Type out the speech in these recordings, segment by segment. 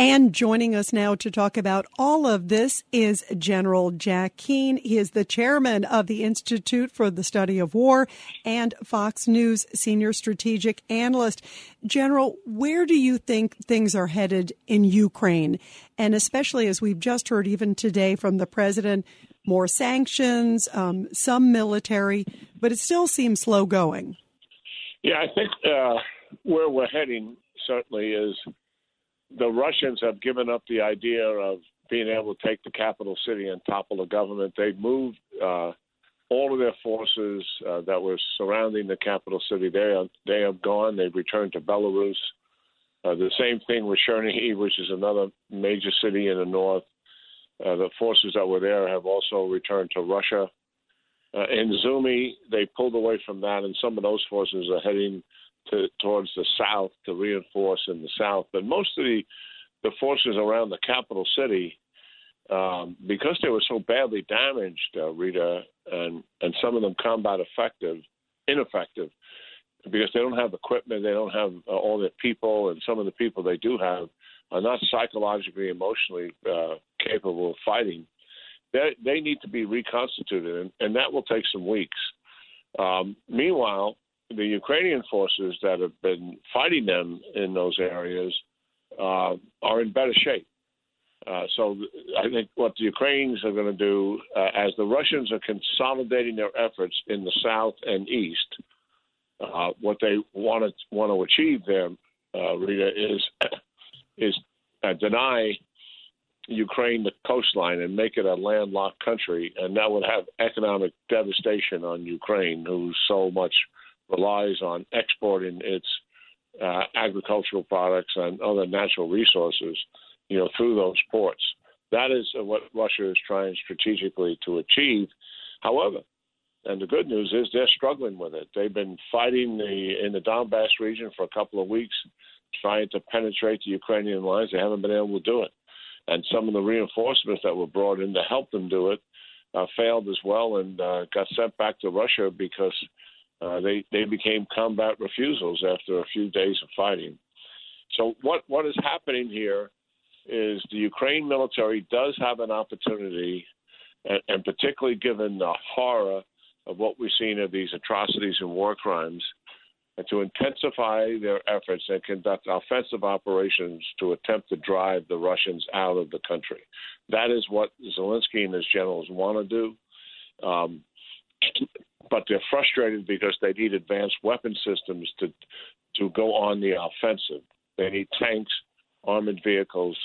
And joining us now to talk about all of this is General Jack Keane. He is the chairman of the Institute for the Study of War and Fox News senior strategic analyst. General, where do you think things are headed in Ukraine? And especially as we've just heard even today from the president, more sanctions, um, some military, but it still seems slow going. Yeah, I think uh, where we're heading certainly is the Russians have given up the idea of being able to take the capital city and topple the government. They've moved uh, all of their forces uh, that were surrounding the capital city. They are, they have gone. They've returned to Belarus. Uh, the same thing with Chernihiv, which is another major city in the north. Uh, the forces that were there have also returned to Russia. Uh, in Sumy, they pulled away from that, and some of those forces are heading to, towards the south to reinforce in the south. But most of the the forces around the capital city, um, because they were so badly damaged, uh, Rita, and and some of them combat effective, ineffective, because they don't have equipment, they don't have uh, all their people, and some of the people they do have are not psychologically, emotionally uh, capable of fighting. They they need to be reconstituted, and, and that will take some weeks. Um, meanwhile, the Ukrainian forces that have been fighting them in those areas uh, are in better shape. Uh, so I think what the Ukrainians are going to do, uh, as the Russians are consolidating their efforts in the south and east, uh, what they want to want to achieve there, uh, Rita, is is uh, deny Ukraine the coastline and make it a landlocked country, and that would have economic devastation on Ukraine, who's so much relies on exporting its uh, agricultural products and other natural resources, you know, through those ports. That is what Russia is trying strategically to achieve. However, and the good news is they're struggling with it. They've been fighting the in the Donbass region for a couple of weeks, trying to penetrate the Ukrainian lines. They haven't been able to do it, and some of the reinforcements that were brought in to help them do it uh, failed as well and uh, got sent back to Russia because uh, they they became combat refusals after a few days of fighting. So what what is happening here is the Ukraine military does have an opportunity, and, and particularly given the horror of what we've seen of these atrocities and war crimes, and to intensify their efforts and conduct offensive operations to attempt to drive the Russians out of the country. That is what Zelensky and his generals want to do. Um, but they're frustrated because they need advanced weapon systems to to go on the offensive. They need tanks, armored vehicles,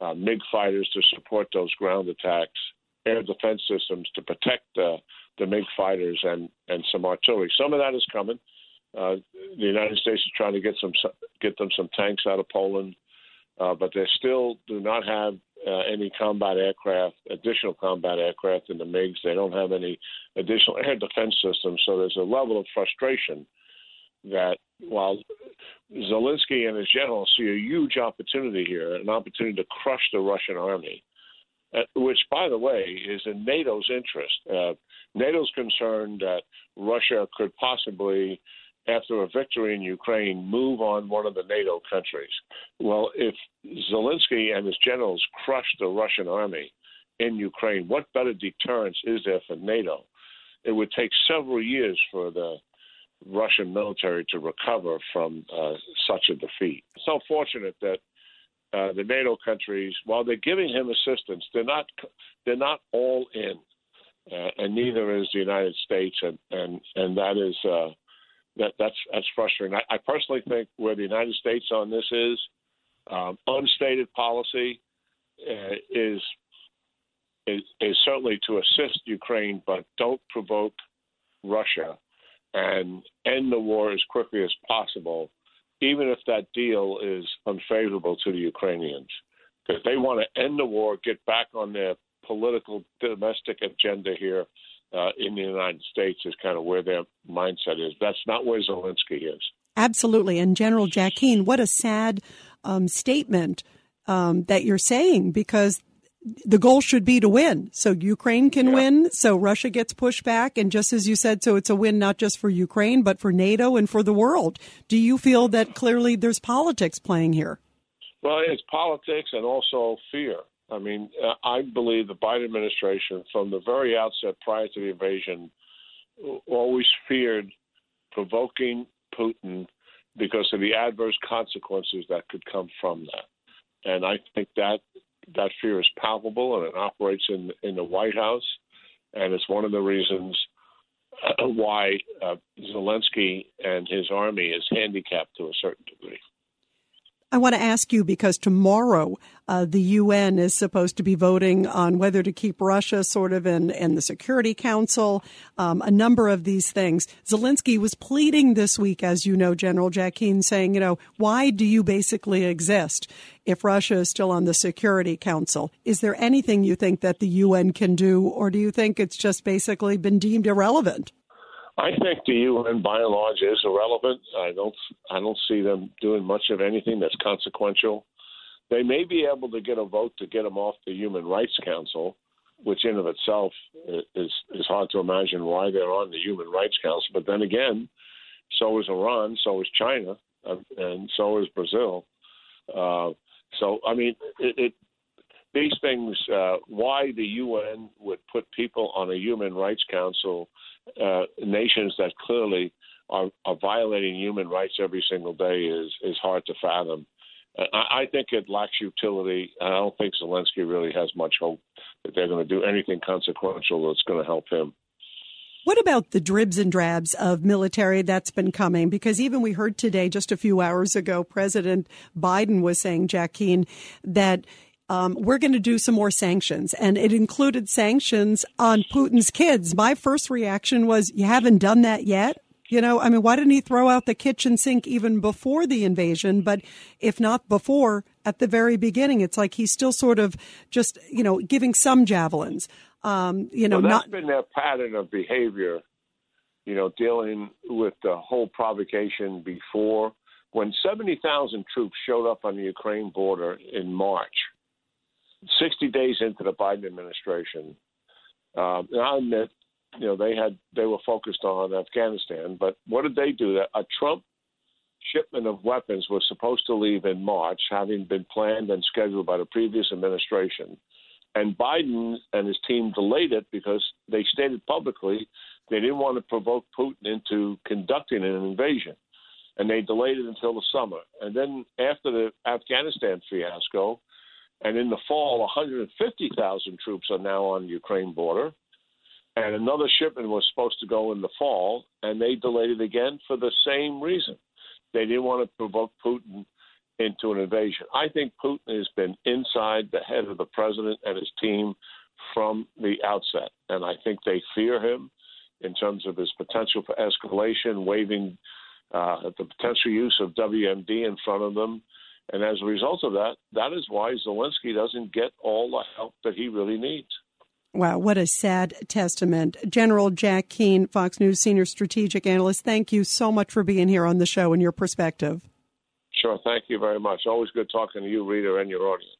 uh, MiG fighters to support those ground attacks, air defense systems to protect uh, the MiG fighters, and and some artillery. Some of that is coming. Uh, the United States is trying to get some get them some tanks out of Poland, uh, but they still do not have uh, any combat aircraft, additional combat aircraft in the MiGs. They don't have any additional air defense systems. So there's a level of frustration that while Zelensky and his generals see a huge opportunity here, an opportunity to crush the Russian army, uh, which, by the way, is in NATO's interest. Uh, NATO's concerned that Russia could possibly after a victory in Ukraine, move on one of the NATO countries. Well, if Zelensky and his generals crush the Russian army in Ukraine, what better deterrence is there for NATO? It would take several years for the Russian military to recover from uh, such a defeat. So fortunate that uh, the NATO countries, while they're giving him assistance, they're not they're not all in, uh, and neither is the United States, and and and that is uh, that that's that's frustrating. I, I personally think where the United States on this is um, unstated policy uh, is, is is certainly to assist Ukraine, but don't provoke Russia and end the war as quickly as possible even if that deal is unfavorable to the Ukrainians, because they want to end the war, get back on their political domestic agenda here uh, in the United States is kind of where their mindset is. That's not where Zelensky is. Absolutely. And General Jack Keane, what a sad um, statement um, that you're saying because the goal should be to win. So Ukraine can yeah. win. So Russia gets pushed back. And just as you said, so it's a win not just for Ukraine, but for NATO and for the world. Do you feel that clearly there's politics playing here? Well, it's politics and also fear. I mean, uh, I believe the Biden administration, from the very outset prior to the invasion, always feared provoking Putin because of the adverse consequences that could come from that. And I think that that fear is palpable and it operates in in the White House, and it's one of the reasons uh, why uh, Zelensky and his army is handicapped to a certain degree. I want to ask you because tomorrow uh, the UN is supposed to be voting on whether to keep Russia sort of in, in the Security Council, um, a number of these things. Zelensky was pleading this week, as you know, General Jack Keane, saying, you know, why do you basically exist if Russia is still on the Security Council? Is there anything you think that the UN can do, or do you think it's just basically been deemed irrelevant? I think the UN, by and large, is irrelevant. I don't, I don't see them doing much of anything that's consequential. They may be able to get a vote to get them off the Human Rights Council, which in of itself is is hard to imagine why they're on the Human Rights Council. But then again, so is Iran, so is China, and so is Brazil. Uh, so I mean, it, it these things, uh, why the UN would put people on a Human Rights Council uh, nations that clearly are, are, violating human rights every single day is is hard to fathom. Uh, I, I think it lacks utility. I don't think Zelensky really has much hope that they're going to do anything consequential that's going to help him. What about the dribs and drabs of military that's been coming? Because even we heard today, just a few hours ago, President Biden was saying, Jack Keane, that um, we're going to do some more sanctions. And it included sanctions on Putin's kids. My first reaction was, you haven't done that yet? You know, I mean, why didn't he throw out the kitchen sink even before the invasion? But if not before, at the very beginning, it's like he's still sort of just, you know, giving some javelins. Um, you know, well, that's not been their pattern of behavior. You know, dealing with the whole provocation before when seventy thousand troops showed up on the Ukraine border in March 60 days into the Biden administration, um, and I admit, you know, they had they were focused on Afghanistan, but what did they do? A Trump shipment of weapons was supposed to leave in March, having been planned and scheduled by the previous administration. And Biden and his team delayed it because they stated publicly they didn't want to provoke Putin into conducting an invasion. And they delayed it until the summer. And then after the Afghanistan fiasco, and in the fall, 150,000 troops are now on the Ukraine border. And another shipment was supposed to go in the fall, and they delayed it again for the same reason. They didn't want to provoke Putin into an invasion. I think Putin has been inside the head of the president and his team from the outset. And I think they fear him in terms of his potential for escalation, waving uh, the potential use of WMD in front of them. And as a result of that, that is why Zelensky doesn't get all the help that he really needs. Wow, what a sad testament. General Jack Keane, Fox News senior strategic analyst, thank you so much for being here on the show and your perspective. Sure, thank you very much. Always good talking to you, Rita, and your audience.